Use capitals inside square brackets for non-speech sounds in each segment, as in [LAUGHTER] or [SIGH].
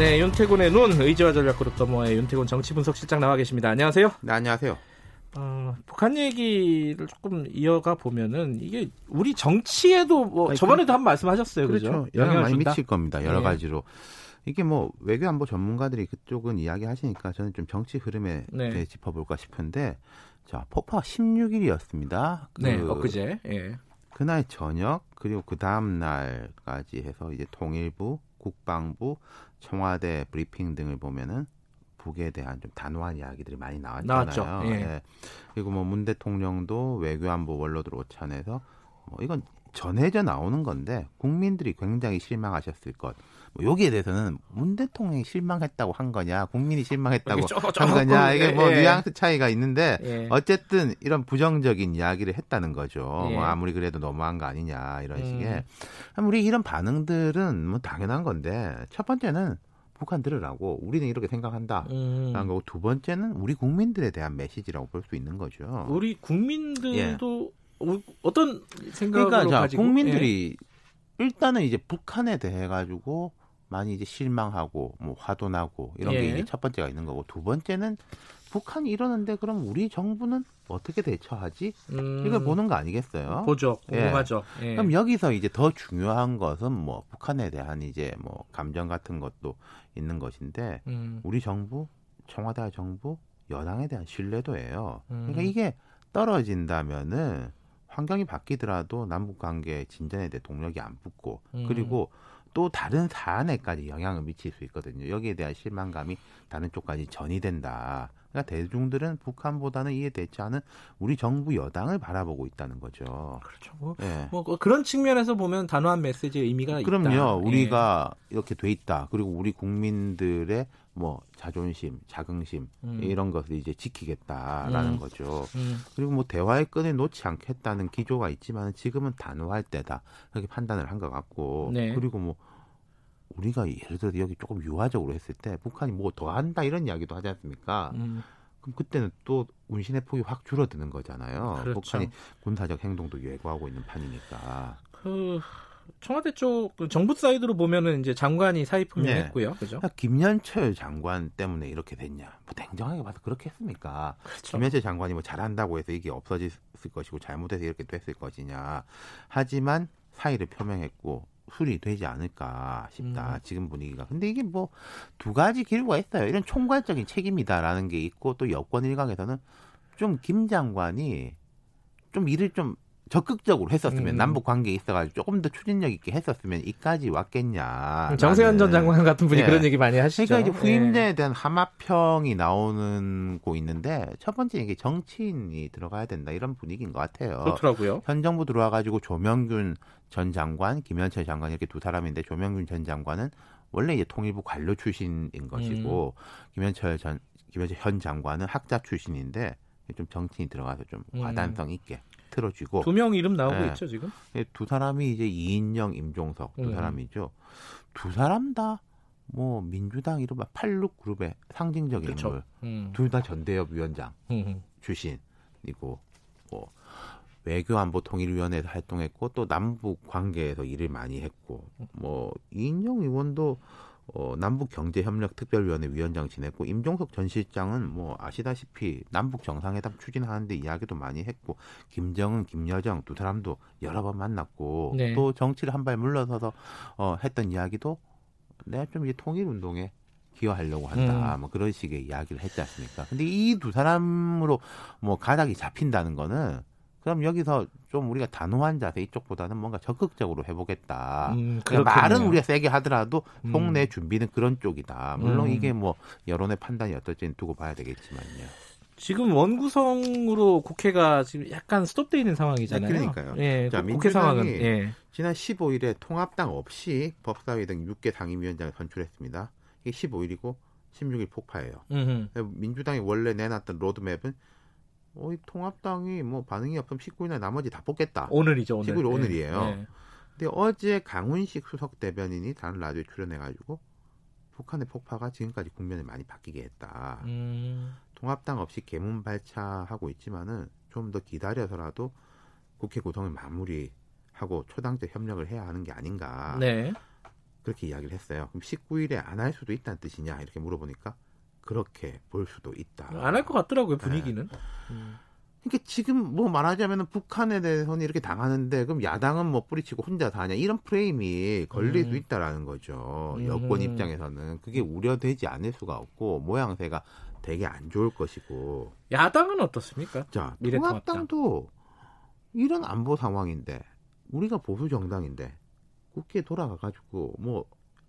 네, 윤태곤의 눈 의지와 전략 그룹 더모아의 윤태곤 정치 분석 실장 나와 계십니다. 안녕하세요. 네, 안녕하세요. 어, 북한 얘기를 조금 이어가 보면은 이게 우리 정치에도 뭐 아니, 저번에도 한 말씀하셨어요, 그렇죠? 그렇죠. 영향 많이 준다? 미칠 겁니다. 여러 네. 가지로. 이게 뭐 외교 안보 전문가들이 그쪽은 이야기하시니까 저는 좀 정치 흐름에 네. 대해 짚어볼까 싶은데 자 폭파 16일이었습니다. 네, 엊그제. 예. 그날 저녁 그리고 그 다음 날까지 해서 이제 통일부, 국방부, 청와대 브리핑 등을 보면은 북에 대한 좀 단호한 이야기들이 많이 나왔잖아요. 나왔죠. 예. 그리고 뭐 문 대통령도 외교안보 원로들 오찬에서 뭐 이건 전해져 나오는 건데 국민들이 굉장히 실망하셨을 것. 뭐 여기에 대해서는 문 대통령이 실망했다고 한 거냐, 국민이 실망했다고 한 거냐 이게 뭐 예. 뉘앙스 차이가 있는데 예. 어쨌든 이런 부정적인 이야기를 했다는 거죠. 예. 뭐 아무리 그래도 너무한 거 아니냐 이런 음. 식의. 우리 이런 반응들은 뭐 당연한 건데 첫 번째는 북한 들으라고 우리는 이렇게 생각한다. 음, 라는 거고 두 번째는 우리 국민들에 대한 메시지라고 볼 수 있는 거죠. 우리 국민들도 어- 어떤 생각으로 예. 그러니까 자, 가지고 예. 국민들이 일단은 이제 북한에 대해 가지고 많이 이제 실망하고 뭐 화도 나고 이런 예. 게 이제 첫 번째가 있는 거고 두 번째는 북한이 이러는데 그럼 우리 정부는 어떻게 대처하지? 음, 이걸 보는 거 아니겠어요? 보죠. 예. 궁금하죠. 예. 그럼 여기서 이제 더 중요한 것은 뭐 북한에 대한 이제 뭐 감정 같은 것도 있는 것인데 음, 우리 정부, 청와대 정부, 여당에 대한 신뢰도예요. 음. 그러니까 이게 떨어진다면은 환경이 바뀌더라도 남북 관계 진전에 대해 동력이 안 붙고 음. 그리고 또 다른 사안에까지 영향을 미칠 수 있거든요. 여기에 대한 실망감이 다른 쪽까지 전이된다. 그러니까 대중들은 북한보다는 이에 대처하는 우리 정부 여당을 바라보고 있다는 거죠. 그렇죠. 뭐, 예. 뭐 그런 측면에서 보면 단호한 메시지의 의미가 있다. 그럼요. 예. 우리가 이렇게 돼 있다. 그리고 우리 국민들의 뭐 자존심, 자긍심 음. 이런 것을 이제 지키겠다라는 음. 거죠. 음, 그리고 뭐 대화의 끈을 놓지 않겠다는 기조가 있지만 지금은 단호할 때다. 그렇게 판단을 한 것 같고. 네. 그리고 뭐 우리가 예를 들어 여기 조금 유화적으로 했을 때 북한이 뭐 더 한다 이런 이야기도 하지 않습니까? 음, 그럼 그때는 또 운신의 폭이 확 줄어드는 거잖아요. 그렇죠. 북한이 군사적 행동도 예고하고 있는 판이니까. 그 청와대 쪽그 정부 사이드로 보면은 이제 장관이 사의 표명했고요. 그죠? 그러니까 김현철 장관 때문에 이렇게 됐냐? 뭐 냉정하게 봐서 그렇게 했습니까? 그렇죠. 김현철 장관이 뭐 잘한다고 해서 이게 없어졌을 것이고 잘못해서 이렇게 됐을 것이냐. 하지만 사의를 표명했고 수리되지 않을까 싶다. 음. 지금 분위기가. 근데 이게 뭐 두 가지 기류가 있어요. 이런 총괄적인 책임이다라는 게 있고 또 여권 일각에서는 좀 김 장관이 좀 일을 좀 적극적으로 했었으면 음. 남북 관계에 있어가지고 조금 더 추진력 있게 했었으면 이까지 왔겠냐. 정세현 전. 장관 같은 분이 예. 그런 얘기 많이 하시죠. 그러니까 이제 예. 후임자에 대한 하마평이 나오는 고 있는데 첫 번째 이게 정치인이 들어가야 된다 이런 분위기인 것 같아요. 그렇더라고요. 현 정부 들어와가지고 조명균 전 장관, 김현철 장관 이렇게 두 사람인데 조명균 전 장관은 원래 이제 통일부 관료 출신인 것이고 음. 김현철 전 김현철 현 장관은 학자 출신인데 좀 정치인이 들어가서 좀 음. 과단성 있게 틀어주고 두 명 이름 나오고 예. 있죠 지금. 예, 두 사람이 이제 이인영, 임종석 두 음. 사람이죠. 두 사람 다 뭐 민주당 이른바 86 그룹의 상징적인 그렇죠. 인물. 음. 둘다 전대협 위원장 음. 출신이고 뭐 외교안보통일위원회에서 활동했고 또 남북 관계에서 일을 많이 했고 뭐 이인영 의원도 어, 남북 경제 협력 특별위원회 위원장 지냈고 임종석 전 실장은 뭐 아시다시피 남북 정상회담 추진하는데 이야기도 많이 했고 김정은, 김여정 두 사람도 여러 번 만났고 네. 또 정치를 한 발 물러서서 어, 했던 이야기도 내가 좀 이제 통일 운동에 기여하려고 한다. 음. 뭐 그런 식의 이야기를 했지 않습니까? 근데 이 두 사람으로 뭐 가닥이 잡힌다는 거는 그럼 여기서 좀 우리가 단호한 자세 이쪽보다는 뭔가 적극적으로 해보겠다. 음, 그러니까. 말은 우리가 세게 하더라도 음. 속내 준비는 그런 쪽이다. 물론 음. 이게 뭐 여론의 판단이 어떨지는 두고 봐야 되겠지만요. 지금 원구성으로 국회가 지금 약간 스톱돼 있는 상황이잖아요. 네, 그러니까요. 예, 자, 그 국회 상황은 예. 지난 15일에 통합당 없이 법사위 등 6개 상임위원장을 선출했습니다. 이게 15일이고 16일 폭파예요. 음흠. 민주당이 원래 내놨던 로드맵은 어, 이 통합당이 뭐 반응이 없으면 19일날 나머지 다 뽑겠다. 오늘이죠, 오늘. 19일 오늘이에요. 예. 근데 어제 강훈식 수석 대변인이 다른 라디오에 출연해가지고 북한의 폭파가 지금까지 국면을 많이 바뀌게 했다. 음, 통합당 없이 개문 발차하고 있지만은 좀 더 기다려서라도 국회 구성을 마무리하고 초당적 협력을 해야 하는 게 아닌가 네. 그렇게 이야기를 했어요. 그럼 19일에 안 할 수도 있다는 뜻이냐 이렇게 물어보니까 그렇게 볼 수도 있다. 안 할 것 같더라고요, 네. 분위기는. 음. 그러니까 지금 뭐 말하자면 북한에 대해서는 이렇게 당하는데 그럼 야당은 뭐 뿌리치고 혼자 다 하냐 이런 프레임이 걸릴 음. 수 있다라는 거죠. 음. 여권 입장에서는 그게 우려되지 않을 수가 없고 모양새가 되게 안 좋을 것이고 야당은 어떻습니까? 자. 통합당도 이런 안보 상황인데 우리가 보수 정당인데 국회에 돌아가 가지고 뭐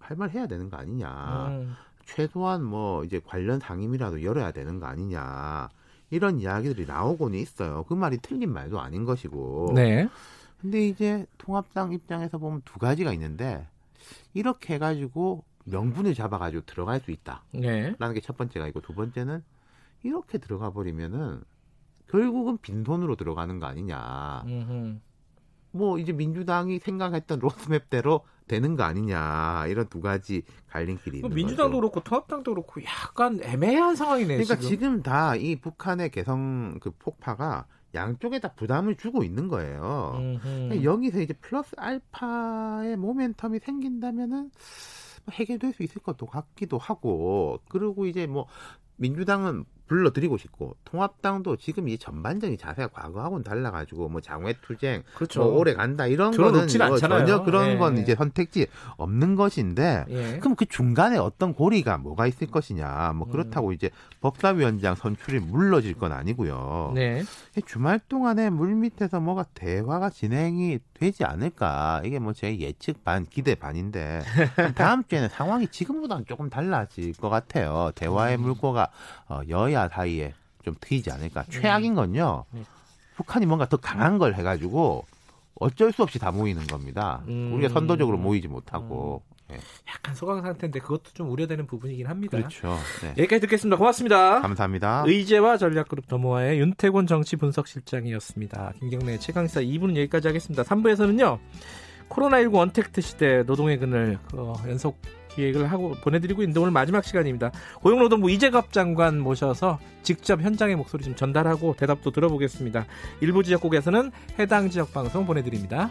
할 말 해야 되는 거 아니냐. 음, 최소한 뭐 이제 관련 상임이라도 열어야 되는 거 아니냐 이런 이야기들이 나오고는 있어요. 그 말이 틀린 말도 아닌 것이고. 네. 근데 이제 통합당 입장에서 보면 두 가지가 있는데 이렇게 해가지고 명분을 잡아가지고 들어갈 수 있다라는 네. 게첫 번째가 있고 두 번째는 이렇게 들어가 버리면은 결국은 빈손으로 들어가는 거 아니냐. 음흠. 뭐 이제 민주당이 생각했던 로드맵대로 되는 거 아니냐 이런 두 가지 갈림길이 있는 뭐 민주당도 거죠. 그렇고 통합당도 그렇고 약간 애매한 상황이네요. 그러니까 지금. 지금 다 이 북한의 개성 그 폭파가 양쪽에 다 부담을 주고 있는 거예요. 음흠. 여기서 이제 플러스 알파의 모멘텀이 생긴다면은 뭐 해결될 수 있을 것도 같기도 하고 그리고 이제 뭐 민주당은 불러드리고 싶고 통합당도 지금 이 전반적인 자세가 과거하고는 달라가지고 뭐 장외투쟁 그렇죠. 뭐 오래 간다 이런 거는 뭐. 전혀 그런 예, 건 예. 이제 선택지 없는 것인데 예. 그럼 그 중간에 어떤 고리가 뭐가 있을 것이냐 뭐 그렇다고 이제 법사위원장 선출이 물러질 건 아니고요. 네. 주말 동안에 물 밑에서 뭐가 대화가 진행이 되지 않을까 이게 뭐 제 예측 반 기대 반인데 [LAUGHS] 다음 주에는 상황이 지금보다는 조금 달라질 것 같아요. 대화의 물꼬가 어, 여야 사이에 좀 트이지 않을까. 최악인 건요. 네. 북한이 뭔가 더 강한 걸 해가지고 어쩔 수 없이 다 모이는 겁니다. 음. 우리가 선도적으로 모이지 못하고. 예. 약간 소강 상태인데 그것도 좀 우려되는 부분이긴 합니다. 그렇죠. 네. 여기까지 듣겠습니다. 고맙습니다. 감사합니다. 의제와 전략그룹 더모아의 윤태곤 정치 분석실장이었습니다. 김경래 최강시사 2부는 여기까지 하겠습니다. 3부에서는요. 코로나19 언택트 시대 노동의 그늘 어, 연속 기획을 하고 보내드리고 있는데 오늘 마지막 시간입니다. 고용노동부 이재갑 장관 모셔서 직접 현장의 목소리 좀 전달하고 대답도 들어보겠습니다. 일부 지역국에서는 해당 지역 방송 보내드립니다.